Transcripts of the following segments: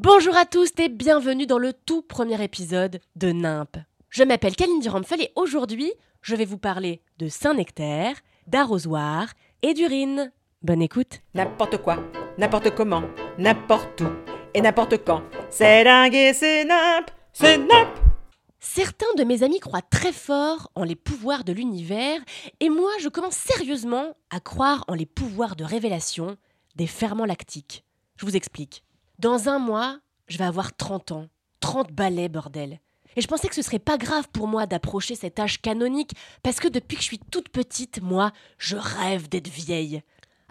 Bonjour à tous et bienvenue dans le tout premier épisode de NIMP. Je m'appelle Kalindi Rampfel et aujourd'hui, je vais vous parler de Saint-Nectaire, d'arrosoir et d'urine. Bonne écoute. N'importe quoi, n'importe comment, n'importe où et n'importe quand. C'est dingue et c'est nimp, c'est nimp. Certains de mes amis croient très fort en les pouvoirs de l'univers et moi je commence sérieusement à croire en les pouvoirs de révélation des ferments lactiques. Je vous explique. Dans un mois, je vais avoir 30 ans. 30 balais, bordel. Et je pensais que ce serait pas grave pour moi d'approcher cet âge canonique, parce que depuis que je suis toute petite, moi, je rêve d'être vieille.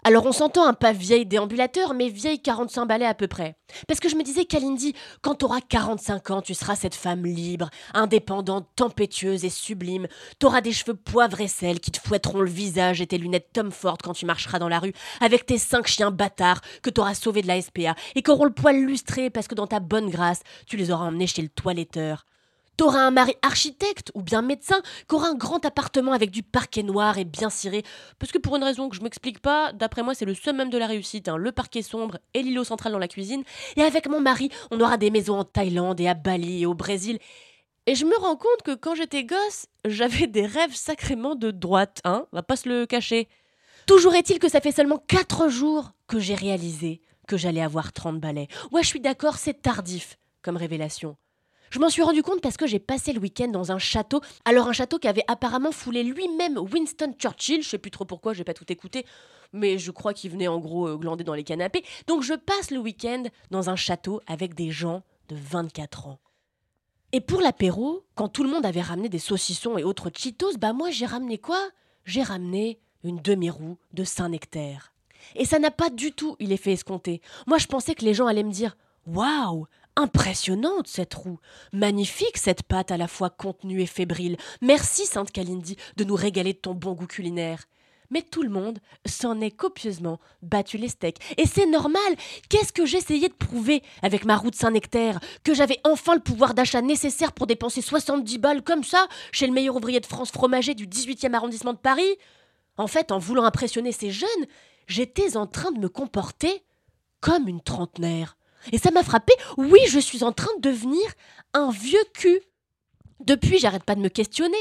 Alors on s'entend un pas vieille déambulateur, mais vieille 45 balais à peu près. Parce que je me disais, Kalindi, quand t'auras 45 ans, tu seras cette femme libre, indépendante, tempétueuse et sublime. T'auras des cheveux poivre et sel qui te fouetteront le visage et tes lunettes Tom Ford quand tu marcheras dans la rue, avec tes cinq chiens bâtards que t'auras sauvés de la SPA, et qui auront le poil lustré parce que dans ta bonne grâce, tu les auras emmenés chez le toiletteur. T'auras un mari architecte ou bien médecin qui aura un grand appartement avec du parquet noir et bien ciré. Parce que pour une raison que je m'explique pas, d'après moi c'est le summum de la réussite, hein, le parquet sombre et l'îlot central dans la cuisine. Et avec mon mari, on aura des maisons en Thaïlande et à Bali et au Brésil. Et je me rends compte que quand j'étais gosse, j'avais des rêves sacrément de droite, hein, on va pas se le cacher. Toujours est-il que ça fait seulement 4 jours que j'ai réalisé que j'allais avoir 30 balais. Ouais, je suis d'accord, c'est tardif comme révélation. Je m'en suis rendu compte parce que j'ai passé le week-end dans un château. Alors un château qu'avait apparemment foulé lui-même Winston Churchill. Je sais plus trop pourquoi, j'ai pas tout écouté, mais je crois qu'il venait en gros euh, glander dans les canapés. Donc je passe le week-end dans un château avec des gens de 24 ans. Et pour l'apéro, quand tout le monde avait ramené des saucissons et autres Cheetos, bah moi j'ai ramené quoi? J'ai ramené une demi-roue de Saint-Nectaire. Et ça n'a pas du tout eu l'effet escompté. Moi je pensais que les gens allaient me dire Waouh Impressionnante cette roue. Magnifique cette pâte à la fois contenue et fébrile. Merci Sainte Kalindi de nous régaler de ton bon goût culinaire. Mais tout le monde s'en est copieusement battu les steaks. Et c'est normal. Qu'est-ce que j'essayais de prouver avec ma roue de Saint-Nectaire? Que j'avais enfin le pouvoir d'achat nécessaire pour dépenser 70 balles comme ça chez le meilleur ouvrier de France fromager du 18e arrondissement de Paris? En fait, en voulant impressionner ces jeunes, j'étais en train de me comporter comme une trentenaire. Et ça m'a frappé. Oui, je suis en train de devenir un vieux cul. Depuis, j'arrête pas de me questionner.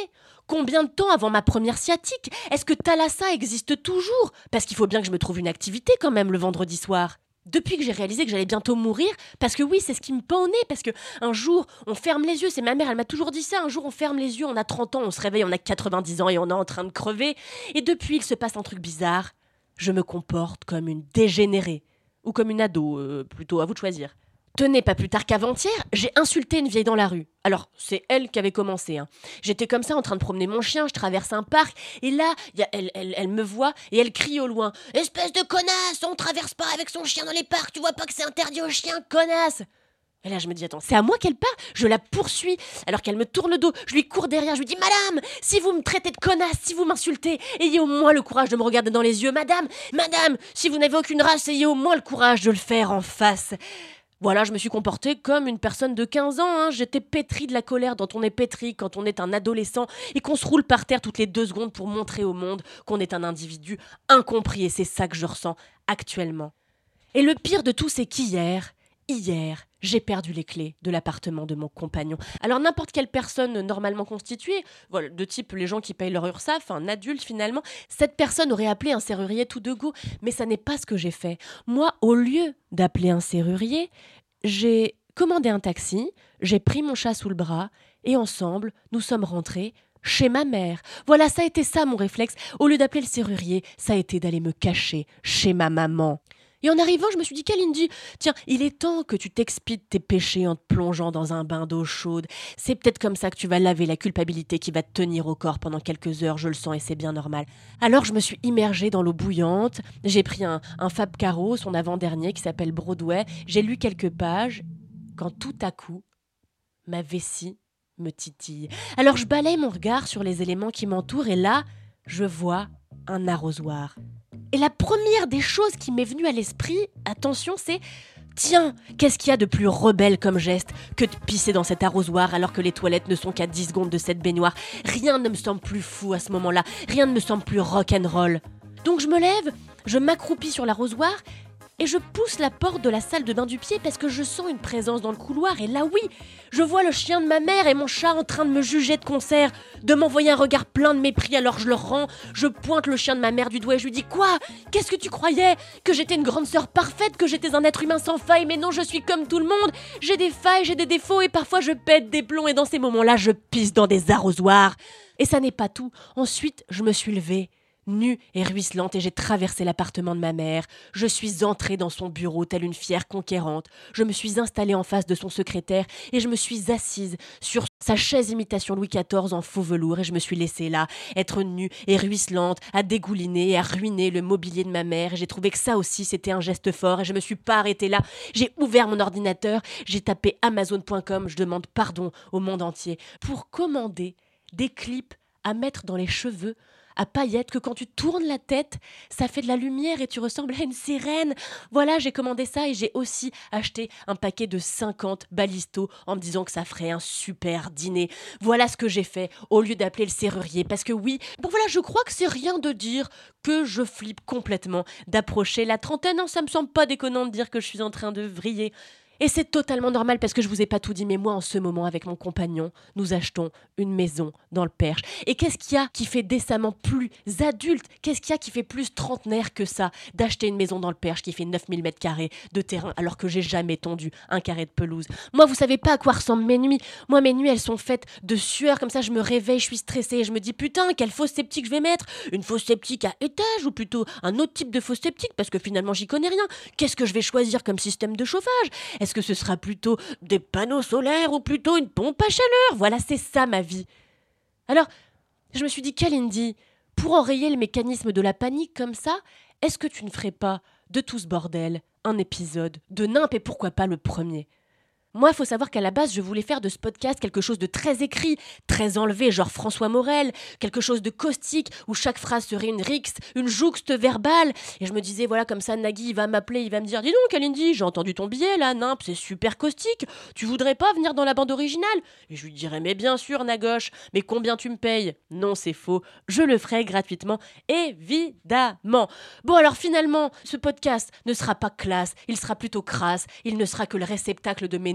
Combien de temps avant ma première sciatique Est-ce que Thalassa existe toujours? Parce qu'il faut bien que je me trouve une activité quand même le vendredi soir. Depuis que j'ai réalisé que j'allais bientôt mourir, parce que oui, c'est ce qui me pend au nez, parce que un jour, on ferme les yeux, c'est ma mère, elle m'a toujours dit ça, un jour on ferme les yeux, on a 30 ans, on se réveille, on a 90 ans et on est en train de crever, et depuis il se passe un truc bizarre, je me comporte comme une dégénérée ou comme une ado, euh, plutôt à vous de choisir. Tenez, pas plus tard qu'avant-hier, j'ai insulté une vieille dans la rue. Alors, c'est elle qui avait commencé. Hein. J'étais comme ça en train de promener mon chien, je traverse un parc, et là, elle, elle, elle, me voit et elle crie au loin Espèce de connasse, on traverse pas avec son chien dans les parcs, tu vois pas que c'est interdit aux chiens, connasse et là, je me dis, attends, c'est à moi qu'elle parle Je la poursuis alors qu'elle me tourne le dos. Je lui cours derrière, je lui dis, Madame, si vous me traitez de connasse, si vous m'insultez, ayez au moins le courage de me regarder dans les yeux. Madame, Madame, si vous n'avez aucune race, ayez au moins le courage de le faire en face. Voilà, je me suis comportée comme une personne de 15 ans. Hein. J'étais pétrie de la colère dont on est pétri quand on est un adolescent et qu'on se roule par terre toutes les deux secondes pour montrer au monde qu'on est un individu incompris. Et c'est ça que je ressens actuellement. Et le pire de tout, c'est qu'hier, hier, j'ai perdu les clés de l'appartement de mon compagnon. Alors n'importe quelle personne normalement constituée, voilà, de type les gens qui payent leur URSAF, un adulte finalement, cette personne aurait appelé un serrurier tout de go, mais ça n'est pas ce que j'ai fait. Moi, au lieu d'appeler un serrurier, j'ai commandé un taxi, j'ai pris mon chat sous le bras, et ensemble, nous sommes rentrés chez ma mère. Voilà, ça a été ça mon réflexe. Au lieu d'appeler le serrurier, ça a été d'aller me cacher chez ma maman. Et en arrivant, je me suis dit, Kalindi, tiens, il est temps que tu t'expides tes péchés en te plongeant dans un bain d'eau chaude. C'est peut-être comme ça que tu vas laver la culpabilité qui va te tenir au corps pendant quelques heures, je le sens et c'est bien normal. Alors je me suis immergée dans l'eau bouillante, j'ai pris un, un Fab Caro, son avant-dernier qui s'appelle Broadway, j'ai lu quelques pages, quand tout à coup, ma vessie me titille. Alors je balaye mon regard sur les éléments qui m'entourent et là, je vois un arrosoir. Et la première des choses qui m'est venue à l'esprit, attention, c'est Tiens, qu'est-ce qu'il y a de plus rebelle comme geste que de pisser dans cet arrosoir alors que les toilettes ne sont qu'à 10 secondes de cette baignoire? Rien ne me semble plus fou à ce moment-là, rien ne me semble plus rock'n'roll. Donc je me lève, je m'accroupis sur l'arrosoir et je pousse la porte de la salle de bain du pied parce que je sens une présence dans le couloir. Et là oui, je vois le chien de ma mère et mon chat en train de me juger de concert, de m'envoyer un regard plein de mépris. Alors je leur rends, je pointe le chien de ma mère du doigt et je lui dis quoi? Qu'est-ce que tu croyais? Que j'étais une grande sœur parfaite, que j'étais un être humain sans faille, mais non, je suis comme tout le monde, j'ai des failles, j'ai des défauts et parfois je pète des plombs. Et dans ces moments-là je pisse dans des arrosoirs. Et ça n'est pas tout. Ensuite, je me suis levée nue et ruisselante, et j'ai traversé l'appartement de ma mère. Je suis entrée dans son bureau telle une fière conquérante. Je me suis installée en face de son secrétaire et je me suis assise sur sa chaise imitation Louis XIV en faux velours et je me suis laissée là, être nue et ruisselante, à dégouliner et à ruiner le mobilier de ma mère. Et j'ai trouvé que ça aussi c'était un geste fort et je me suis pas arrêtée là. J'ai ouvert mon ordinateur, j'ai tapé Amazon.com, je demande pardon au monde entier pour commander des clips à mettre dans les cheveux à paillettes que quand tu tournes la tête, ça fait de la lumière et tu ressembles à une sirène. Voilà, j'ai commandé ça et j'ai aussi acheté un paquet de 50 balistos en me disant que ça ferait un super dîner. Voilà ce que j'ai fait au lieu d'appeler le serrurier parce que oui, bon voilà, je crois que c'est rien de dire que je flippe complètement d'approcher la trentaine. Non, ça me semble pas déconnant de dire que je suis en train de vriller. Et c'est totalement normal parce que je vous ai pas tout dit, mais moi en ce moment avec mon compagnon, nous achetons une maison dans le Perche. Et qu'est-ce qu'il y a qui fait décemment plus adulte? Qu'est-ce qu'il y a qui fait plus trentenaire que ça D'acheter une maison dans le Perche qui fait 9000 mètres carrés de terrain alors que j'ai jamais tondu un carré de pelouse? Moi, vous savez pas à quoi ressemblent mes nuits. Moi, mes nuits, elles sont faites de sueur, comme ça je me réveille, je suis stressée et je me dis putain, quelle fausse sceptique je vais mettre? Une fausse sceptique à étage ou plutôt un autre type de fausse sceptique? Parce que finalement j'y connais rien. Qu'est-ce que je vais choisir comme système de chauffage? Est-ce que ce sera plutôt des panneaux solaires ou plutôt une pompe à chaleur? Voilà, c'est ça ma vie. Alors, je me suis dit, Kalindi, pour enrayer le mécanisme de la panique comme ça, est-ce que tu ne ferais pas de tout ce bordel un épisode de Nimp et pourquoi pas le premier? Moi, il faut savoir qu'à la base, je voulais faire de ce podcast quelque chose de très écrit, très enlevé, genre François Morel, quelque chose de caustique, où chaque phrase serait une rixe, une jouxte verbale. Et je me disais, voilà, comme ça, Nagui, il va m'appeler, il va me dire Dis donc, Kalindi, j'ai entendu ton billet là, nimp, c'est super caustique. Tu voudrais pas venir dans la bande originale? Et je lui dirais Mais bien sûr, Nagoche, mais combien tu me payes? Non, c'est faux, je le ferai gratuitement, évidemment. Bon, alors finalement, ce podcast ne sera pas classe, il sera plutôt crasse, il ne sera que le réceptacle de mes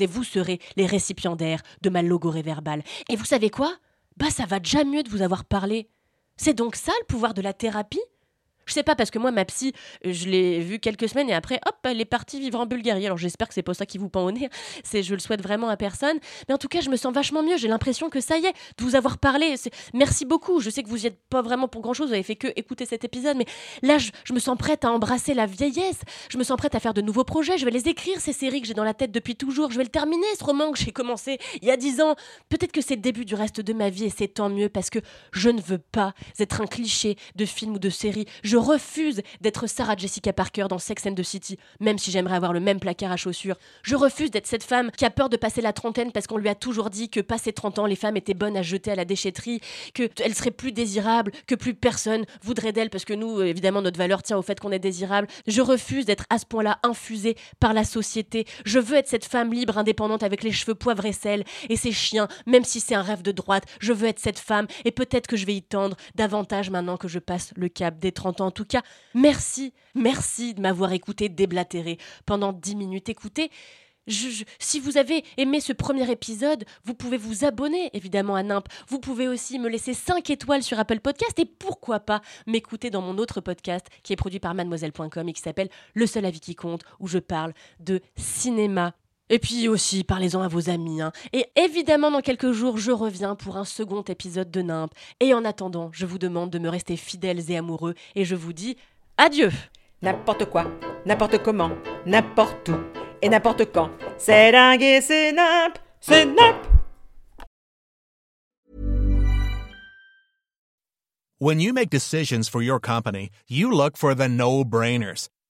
et vous serez les récipiendaires de ma logorée verbale. Et vous savez quoi? Bah ça va déjà mieux de vous avoir parlé. C'est donc ça le pouvoir de la thérapie? Je sais pas parce que moi ma psy, je l'ai vue quelques semaines et après hop, elle est partie vivre en Bulgarie. Alors j'espère que c'est pas ça qui vous pend au nez. C'est je le souhaite vraiment à personne, mais en tout cas, je me sens vachement mieux, j'ai l'impression que ça y est, de vous avoir parlé. Merci beaucoup. Je sais que vous y êtes pas vraiment pour grand-chose, vous avez fait que écouter cet épisode, mais là je, me sens prête à embrasser la vieillesse. Je me sens prête à faire de nouveaux projets, je vais les écrire ces séries que j'ai dans la tête depuis toujours, je vais le terminer ce roman que j'ai commencé il y a dix ans. Peut-être que c'est le début du reste de ma vie et c'est tant mieux parce que je ne veux pas être un cliché de film ou de série. Refuse d'être Sarah Jessica Parker dans Sex and the City, même si j'aimerais avoir le même placard à chaussures. Je refuse d'être cette femme qui a peur de passer la trentaine parce qu'on lui a toujours dit que passé 30 ans, les femmes étaient bonnes à jeter à la déchetterie, qu'elles seraient plus désirables, que plus personne voudrait d'elles parce que nous, évidemment, notre valeur tient au fait qu'on est désirable. Je refuse d'être à ce point-là infusée par la société. Je veux être cette femme libre, indépendante, avec les cheveux poivre et sel et ses chiens, même si c'est un rêve de droite. Je veux être cette femme et peut-être que je vais y tendre davantage maintenant que je passe le cap des 30 ans. En tout cas, merci, merci de m'avoir écouté déblatérer pendant 10 minutes. Écoutez, si vous avez aimé ce premier épisode, vous pouvez vous abonner évidemment à Nimp. Vous pouvez aussi me laisser 5 étoiles sur Apple Podcast et pourquoi pas m'écouter dans mon autre podcast qui est produit par mademoiselle.com et qui s'appelle Le seul avis qui compte où je parle de cinéma. Et puis aussi, parlez-en à vos amis. Hein. Et évidemment, dans quelques jours, je reviens pour un second épisode de Nimp. Et en attendant, je vous demande de me rester fidèles et amoureux et je vous dis adieu n'importe quoi, n'importe comment, n'importe où et n'importe quand. C'est dingue et c'est nimp, c'est nimp. When you make decisions for your company, you look for the no-brainers.